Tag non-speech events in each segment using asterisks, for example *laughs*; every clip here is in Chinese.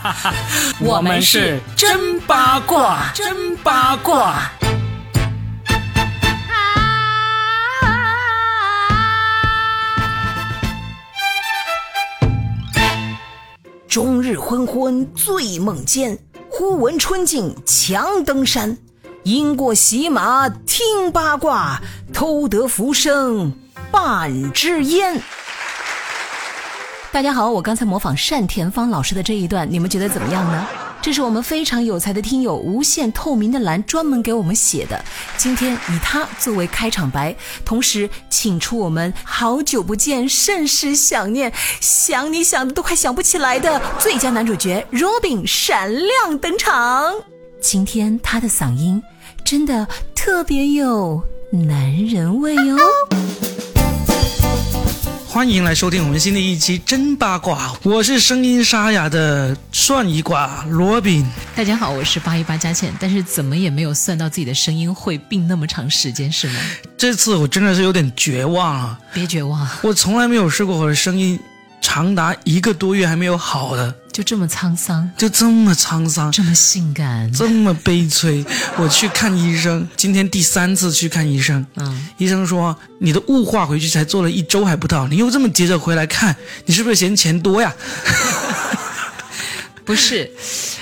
*laughs* 我们是真八卦，真八卦。终日昏昏醉梦间，忽闻春尽强登山。因过洗马听八卦，偷得浮生半支烟。大家好，我刚才模仿单田芳老师的这一段，你们觉得怎么样呢？这是我们非常有才的听友无限透明的蓝专门给我们写的，今天以他作为开场白，同时请出我们好久不见、甚是想念、想你想的都快想不起来的最佳男主角 Robin 闪亮登场。今天他的嗓音真的特别有男人味哦。欢迎来收听我们新的一期真八卦，我是声音沙哑的算一卦罗宾。大家好，我是八一八佳倩，但是怎么也没有算到自己的声音会病那么长时间，是吗？这次我真的是有点绝望了。别绝望，我从来没有试过我的声音长达一个多月还没有好的。就这么沧桑，就这么沧桑，这么性感，这么悲催。*laughs* 我去看医生，今天第三次去看医生。嗯，医生说你的雾化回去才做了一周还不到，你又这么急着回来看，你是不是嫌钱多呀？*laughs* 不是，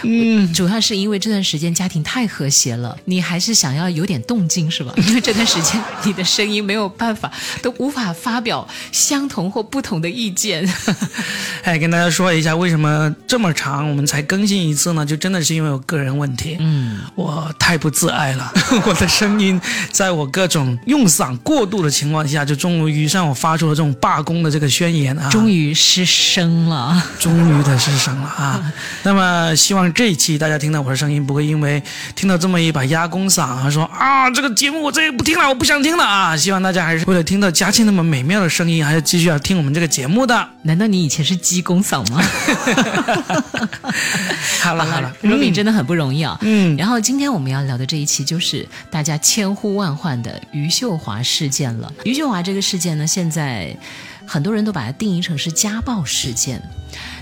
嗯，主要是因为这段时间家庭太和谐了，你还是想要有点动静是吧？因为这段时间你的声音没有办法，都无法发表相同或不同的意见。*laughs* 哎，跟大家说一下，为什么这么长我们才更新一次呢？就真的是因为我个人问题，嗯，我太不自爱了，*laughs* 我的声音在我各种用嗓过度的情况下，就终于让我发出了这种罢工的这个宣言啊，终于失声了，终于的失声了啊。那么，希望这一期大家听到我的声音，不会因为听到这么一把压公嗓啊，说啊，这个节目我再也不听了，我不想听了啊！希望大家还是为了听到佳庆那么美妙的声音，还是继续要听我们这个节目的。难道你以前是鸡公嗓吗？好 *laughs* 了好了，罗敏真的很不容易啊。嗯。然后今天我们要聊的这一期，就是大家千呼万唤的余秀华事件了。余秀华这个事件呢，现在很多人都把它定义成是家暴事件。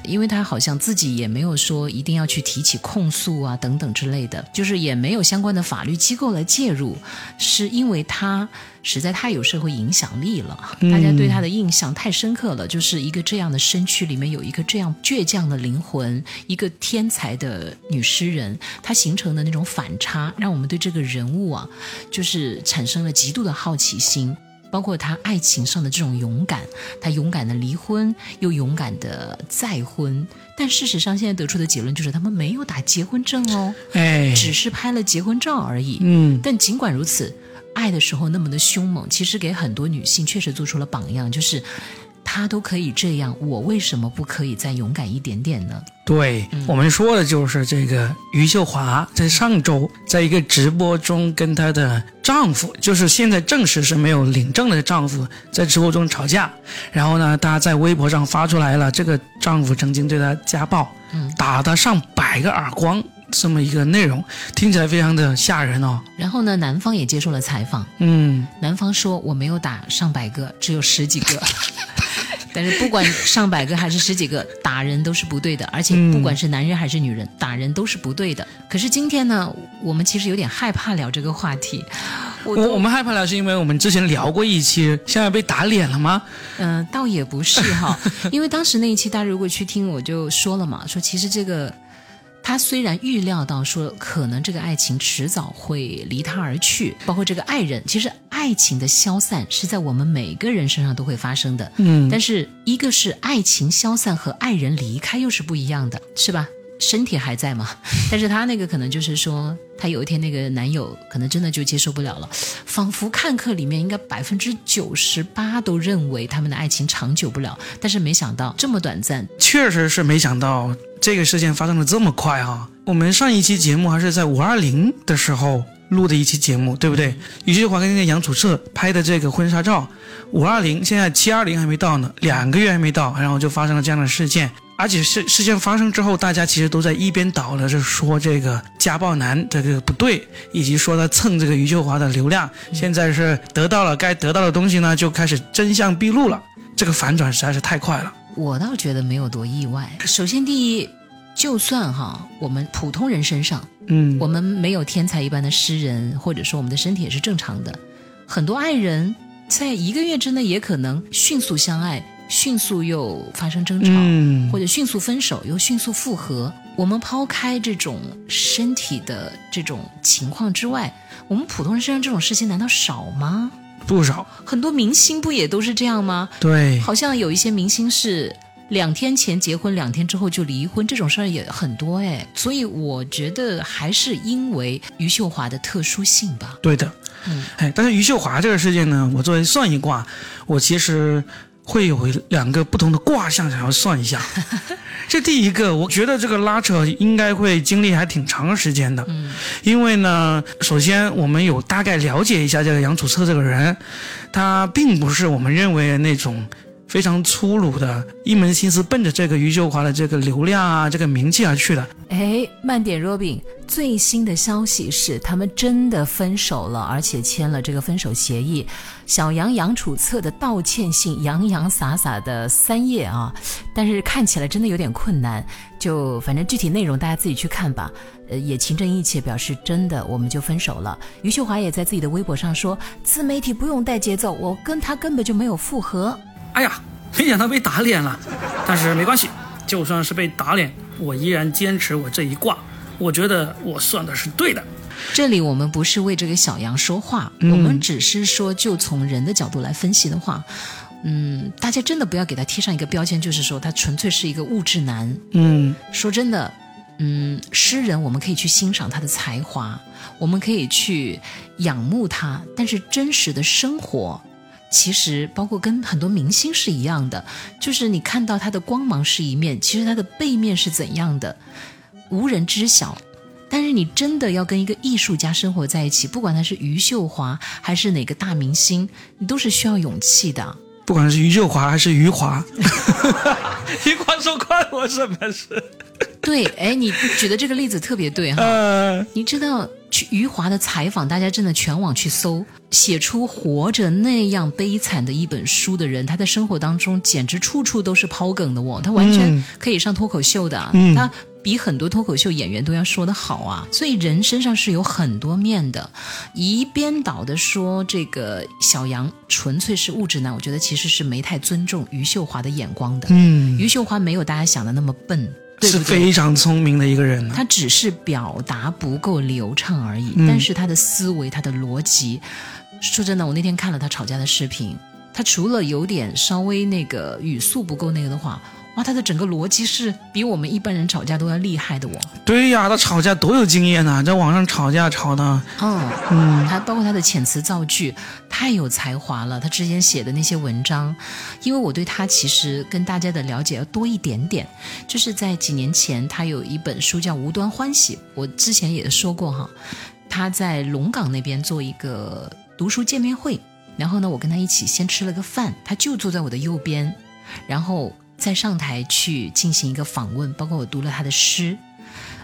因为他好像自己也没有说一定要去提起控诉啊等等之类的，就是也没有相关的法律机构来介入，是因为他实在太有社会影响力了，大家对他的印象太深刻了，就是一个这样的身躯里面有一个这样倔强的灵魂，一个天才的女诗人，她形成的那种反差，让我们对这个人物啊，就是产生了极度的好奇心。包括他爱情上的这种勇敢，他勇敢的离婚，又勇敢的再婚，但事实上现在得出的结论就是他们没有打结婚证哦，哎，只是拍了结婚照而已。嗯，但尽管如此，爱的时候那么的凶猛，其实给很多女性确实做出了榜样，就是。他都可以这样，我为什么不可以再勇敢一点点呢？对我们说的就是这个余秀华，在上周在一个直播中跟她的丈夫，就是现在证实是没有领证的丈夫，在直播中吵架。然后呢，她在微博上发出来了，这个丈夫曾经对她家暴，打她上百个耳光，这么一个内容，听起来非常的吓人哦。然后呢，男方也接受了采访，嗯，男方说我没有打上百个，只有十几个。*laughs* 但是不管上百个还是十几个，打人都是不对的，而且不管是男人还是女人，打人都是不对的。可是今天呢，我们其实有点害怕聊这个话题。我我们害怕聊是因为我们之前聊过一期，现在被打脸了吗？嗯，倒也不是哈，*laughs* 因为当时那一期大家如果去听，我就说了嘛，说其实这个。他虽然预料到说可能这个爱情迟早会离他而去，包括这个爱人，其实爱情的消散是在我们每个人身上都会发生的。嗯，但是一个是爱情消散和爱人离开又是不一样的，是吧？身体还在嘛？*laughs* 但是他那个可能就是说，他有一天那个男友可能真的就接受不了了，仿佛看客里面应该百分之九十八都认为他们的爱情长久不了，但是没想到这么短暂，确实是没想到。这个事件发生的这么快哈，我们上一期节目还是在五二零的时候录的一期节目，对不对？余秀华跟那个杨楚澈拍的这个婚纱照，五二零现在七二零还没到呢，两个月还没到，然后就发生了这样的事件，而且事事件发生之后，大家其实都在一边倒的，是说这个家暴男这个不对，以及说他蹭这个余秀华的流量，现在是得到了该得到的东西呢，就开始真相毕露了，这个反转实在是太快了。我倒觉得没有多意外。首先，第一，就算哈，我们普通人身上，嗯，我们没有天才一般的诗人，或者说我们的身体也是正常的，很多爱人在一个月之内也可能迅速相爱，迅速又发生争吵，嗯或者迅速分手又迅速复合。我们抛开这种身体的这种情况之外，我们普通人身上这种事情难道少吗？不少，很多明星不也都是这样吗？对，好像有一些明星是两天前结婚，两天之后就离婚，这种事儿也很多哎。所以我觉得还是因为余秀华的特殊性吧。对的，嗯，哎，但是余秀华这个事件呢，我作为算一卦，我其实会有两个不同的卦象想要算一下。*laughs* 这第一个，我觉得这个拉扯应该会经历还挺长时间的，嗯，因为呢，首先我们有大概了解一下这个杨楚策这个人，他并不是我们认为那种。非常粗鲁的，一门心思奔着这个余秀华的这个流量啊，这个名气而去的。哎，慢点，Robin，最新的消息是他们真的分手了，而且签了这个分手协议。小杨杨楚策的道歉信洋洋洒洒的三页啊，但是看起来真的有点困难。就反正具体内容大家自己去看吧。呃，也情真意切表示真的我们就分手了。余秀华也在自己的微博上说，自媒体不用带节奏，我跟他根本就没有复合。哎呀，没想到被打脸了，但是没关系，就算是被打脸，我依然坚持我这一卦，我觉得我算的是对的。这里我们不是为这个小杨说话，嗯我们只是说，就从人的角度来分析的话，嗯，大家真的不要给他贴上一个标签，就是说他纯粹是一个物质男。嗯，说真的，嗯，诗人我们可以去欣赏他的才华，我们可以去仰慕他，但是真实的生活。其实，包括跟很多明星是一样的，就是你看到他的光芒是一面，其实他的背面是怎样的，无人知晓。但是你真的要跟一个艺术家生活在一起，不管他是余秀华还是哪个大明星，你都是需要勇气的。不管是余秀华还是余华，*laughs* 余华说关我什么事？对，哎，你举的这个例子特别对哈。呃，你知道去余华的采访，大家真的全网去搜，写出《活着》那样悲惨的一本书的人，他在生活当中简直处处都是抛梗的哦，他完全嗯可以上脱口秀的，嗯他比很多脱口秀演员都要说得好啊。所以人身上是有很多面的，一边倒的说这个小杨纯粹是物质男，我觉得其实是没太尊重余秀华的眼光的。嗯，余秀华没有大家想的那么笨，对是？非常聪明的一个人呢。他只是表达不够流畅而已，嗯但是他的思维、他的逻辑，说真的，我那天看了他吵架的视频，他除了有点稍微那个语速不够那个的话，哇，他的整个逻辑是比我们一般人吵架都要厉害的哦。对呀，他吵架多有经验呐、在网上吵架吵的，嗯，嗯，他包括他的遣词造句太有才华了。他之前写的那些文章，因为我对他其实跟大家的了解要多一点点，就是在几年前他有一本书叫《无端欢喜》，我之前也说过哈，他在龙岗那边做一个读书见面会，然后呢，我跟他一起先吃了个饭，他就坐在我的右边，然后再上台去进行一个访问，包括我读了他的诗。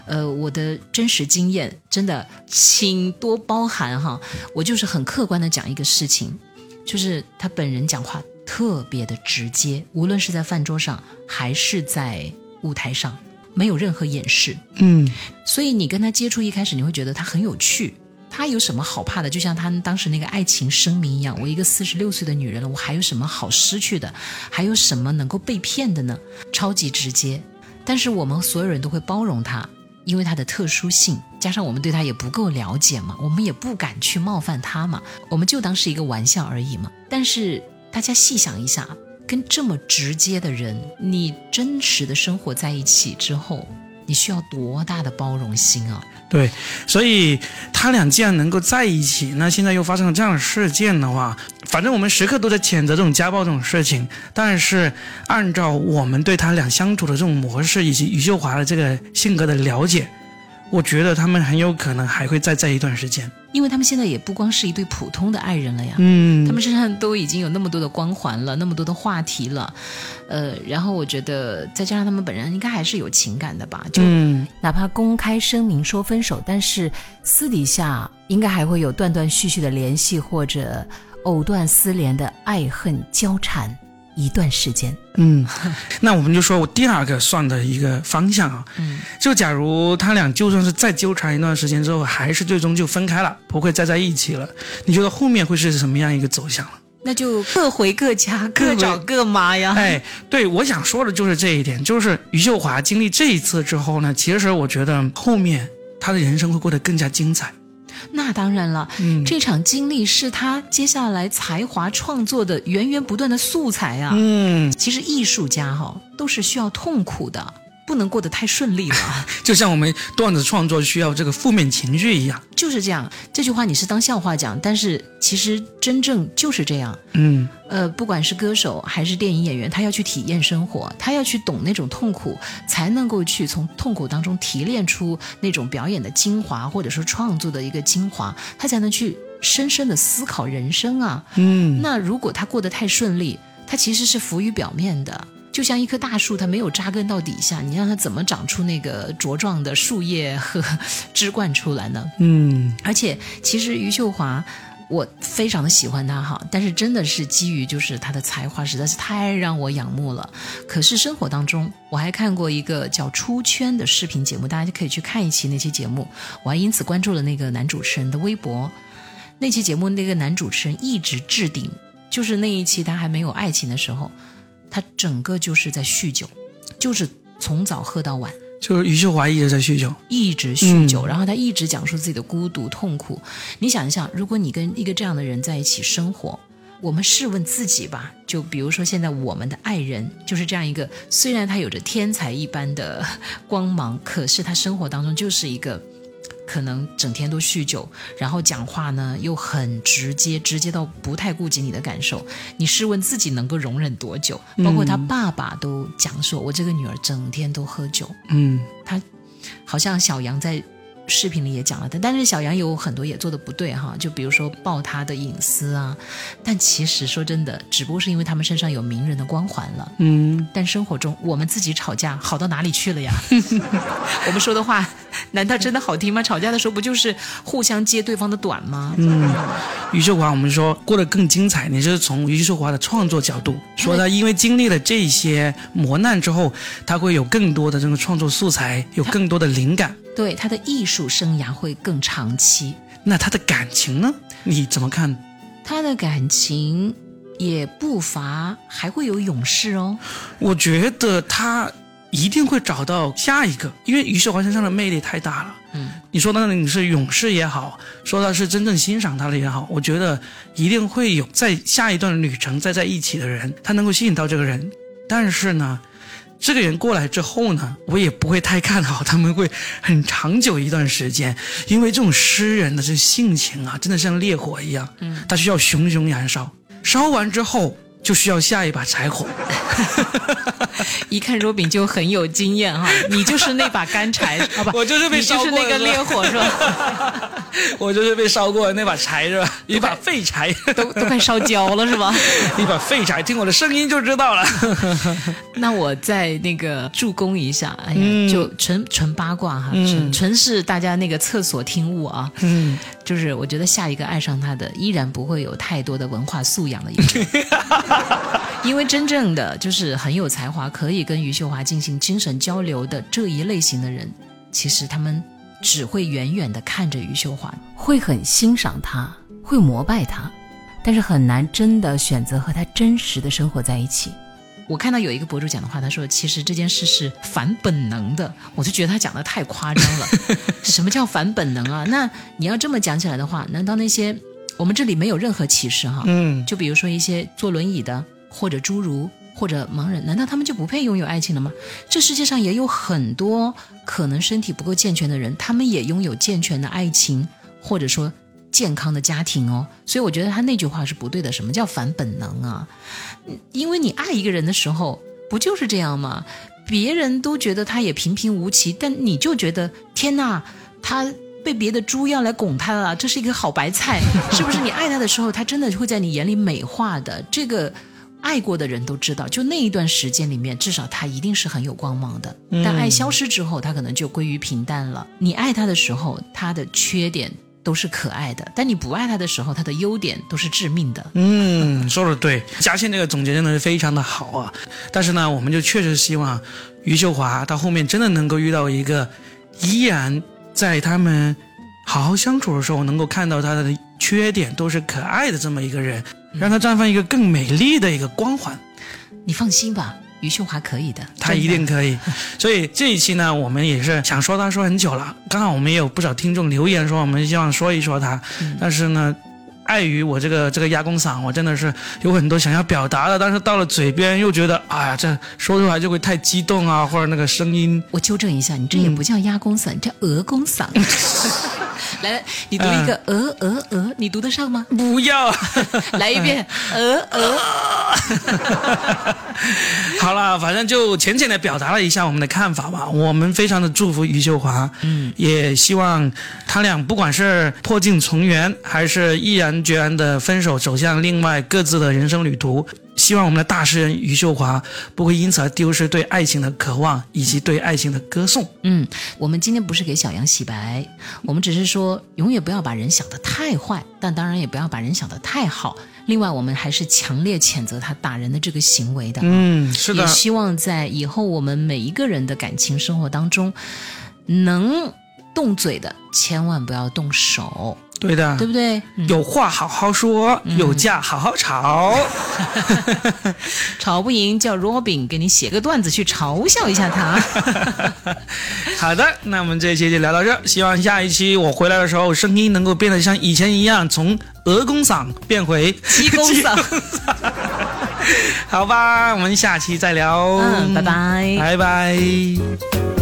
呃，我的真实经验真的，请多包涵哈。我就是很客观的讲一个事情，就是他本人讲话特别的直接，无论是在饭桌上还是在舞台上，没有任何掩饰。嗯，所以你跟他接触一开始，你会觉得他很有趣。他有什么好怕的？就像他当时那个爱情声明一样，我一个四十六岁的女人了，我还有什么好失去的？还有什么能够被骗的呢？超级直接，但是我们所有人都会包容他，因为他的特殊性，加上我们对他也不够了解嘛，我们也不敢去冒犯他嘛，我们就当是一个玩笑而已嘛。但是大家细想一下，跟这么直接的人，你真实的生活在一起之后，你需要多大的包容心啊？对，所以他俩既然能够在一起，那现在又发生了这样的事件的话，反正我们时刻都在谴责这种家暴这种事情。但是按照我们对他俩相处的这种模式，以及余秀华的这个性格的了解，我觉得他们很有可能还会再在一段时间。因为他们现在也不光是一对普通的爱人了呀，嗯，他们身上都已经有那么多的光环了，那么多的话题了，呃，然后我觉得再加上他们本人应该还是有情感的吧，就、嗯，哪怕公开声明说分手，但是私底下应该还会有断断续续的联系，或者藕断丝连的爱恨交缠。一段时间。嗯，那我们就说我第二个算的一个方向啊，嗯，就假如他俩就算是再纠缠一段时间之后，还是最终就分开了，不会再在一起了，你觉得后面会是什么样一个走向？那就各回各家，各找各妈呀。哎，对，我想说的就是这一点，就是余秀华经历这一次之后呢，其实我觉得后面她的人生会过得更加精彩。那当然了，嗯。这场经历是他接下来才华创作的源源不断的素材啊。嗯，其实艺术家哈、都是需要痛苦的，不能过得太顺利了。*laughs* 就像我们段子创作需要这个负面情绪一样。就是这样，这句话你是当笑话讲，但是其实真正就是这样。嗯呃，不管是歌手还是电影演员，他要去体验生活，他要去懂那种痛苦，才能够去从痛苦当中提炼出那种表演的精华，或者说创作的一个精华，他才能去深深的思考人生啊。嗯，那如果他过得太顺利，他其实是浮于表面的。就像一棵大树，它没有扎根到底下，你让它怎么长出那个茁壮的树叶和枝冠出来呢？嗯而且，其实余秀华，我非常的喜欢她哈，但是真的是基于就是她的才华实在是太让我仰慕了。可是生活当中，我还看过一个叫《出圈》的视频节目，大家可以去看一期那期节目。我还因此关注了那个男主持人的微博。那期节目那个男主持人一直置顶，就是那一期他还没有爱情的时候，他整个就是在酗酒，就是从早喝到晚。就是余秀华一直在酗酒。一直酗酒，嗯然后他一直讲述自己的孤独痛苦。你想一想，如果你跟一个这样的人在一起生活，我们试问自己吧，就比如说现在我们的爱人就是这样一个，虽然他有着天才一般的光芒，可是他生活当中就是一个。可能整天都酗酒，然后讲话呢又很直接，直接到不太顾及你的感受。你试问自己能够容忍多久？包括他爸爸都讲说，我这个女儿整天都喝酒，嗯他好像小杨在视频里也讲了的，但是小杨有很多也做的不对哈，就比如说爆他的隐私啊。但其实说真的，只不过是因为他们身上有名人的光环了。嗯，但生活中我们自己吵架好到哪里去了呀？*laughs* 我们说的话难道真的好听吗？吵架的时候不就是互相揭对方的短吗？嗯余秀华，我们说过得更精彩，你是从余秀华的创作角度说，她因为经历了这些磨难之后，她会有更多的这个创作素材，有更多的灵感。对他的艺术生涯会更长期。那他的感情呢？你怎么看？他的感情也不乏还会有勇士哦。我觉得他一定会找到下一个，因为余秀华身上的魅力太大了。嗯，你说的你是勇士也好，说他是真正欣赏他的也好，我觉得一定会有在下一段旅程再在一起的人，他能够吸引到这个人。但是呢，这个人过来之后呢，我也不会太看好他们会很长久一段时间，因为这种诗人的这性情啊，真的像烈火一样，嗯，他需要熊熊燃烧，烧完之后就需要下一把柴火。*laughs* 一看若饼就很有经验哈，*laughs* 你就是那把干柴好吧，我就是被你就是那个烈火是吧？*laughs* 我就是被烧过的那把柴是吧？一把废柴，都都快烧焦了是吧？一把废柴，听我的声音就知道了。那我再那个助攻一下，哎呀，嗯就纯纯八卦哈，纯纯是大家那个厕所听物啊。嗯，就是我觉得下一个爱上他的依然不会有太多的文化素养的一个人，*laughs* 因为真正的就是很有才华，可以跟余秀华进行精神交流的这一类型的人，其实他们只会远远的看着余秀华。会很欣赏她，会膜拜她，但是很难真的选择和她真实的生活在一起。我看到有一个博主讲的话，他说其实这件事是反本能的，我就觉得他讲的太夸张了。*laughs* 什么叫反本能啊？那你要这么讲起来的话，难道那些我们这里没有任何歧视哈？嗯，就比如说一些坐轮椅的，或者侏儒，或者盲人，难道他们就不配拥有爱情了吗？这世界上也有很多可能身体不够健全的人，他们也拥有健全的爱情，或者说健康的家庭哦。所以我觉得他那句话是不对的。什么叫反本能啊？嗯因为你爱一个人的时候，不就是这样吗？别人都觉得他也平平无奇，但你就觉得天哪，他被别的猪要来拱他了，这是一个好白菜，*laughs* 是不是？你爱他的时候，他真的会在你眼里美化的。这个爱过的人都知道，就那一段时间里面，至少他一定是很有光芒的。但爱消失之后，他可能就归于平淡了。你爱他的时候，他的缺点都是可爱的，但你不爱他的时候，他的优点都是致命的。嗯，说的对，嘉倩这个总结真的是非常的好啊。但是呢，我们就确实希望余秀华到后面真的能够遇到一个依然在他们好好相处的时候，能够看到他的缺点都是可爱的这么一个人，让他绽放一个更美丽的一个光环。你放心吧。余秀华可以的，他一定可以。*laughs* 所以这一期呢，我们也是想说他说很久了。刚好我们也有不少听众留言说，我们希望说一说他。但是呢，碍于我这个这个压公嗓，我真的是有很多想要表达的，但是到了嘴边又觉得，哎呀，这说出来就会太激动啊，或者那个声音。我纠正一下，你这也不叫压公嗓，叫鹅公嗓。来，你读一个鹅鹅鹅，你读得上吗？不要，*laughs* 来一遍鹅鹅。*laughs* 好了，反正就浅浅的表达了一下我们的看法吧。我们非常的祝福余秀华，嗯，也希望他俩不管是破镜重圆，还是毅然决然的分手，走向另外各自的人生旅途。希望我们的大诗人余秀华不会因此而丢失对爱情的渴望以及对爱情的歌颂。嗯，我们今天不是给小杨洗白，我们只是说永远不要把人想得太坏，但当然也不要把人想得太好。另外，我们还是强烈谴责他打人的这个行为的。嗯，是的。也希望在以后我们每一个人的感情生活当中，能动嘴的千万不要动手。对的，对不对？有话好好说，有架好好吵。*laughs* 吵不赢叫 Robin 给你写个段子去嘲笑一下他。*laughs* 好的，那我们这一期就聊到这，希望下一期我回来的时候声音能够变得像以前一样，从鹅公嗓变回鸡公嗓。*laughs* 好吧，我们下期再聊。嗯，拜拜，拜拜。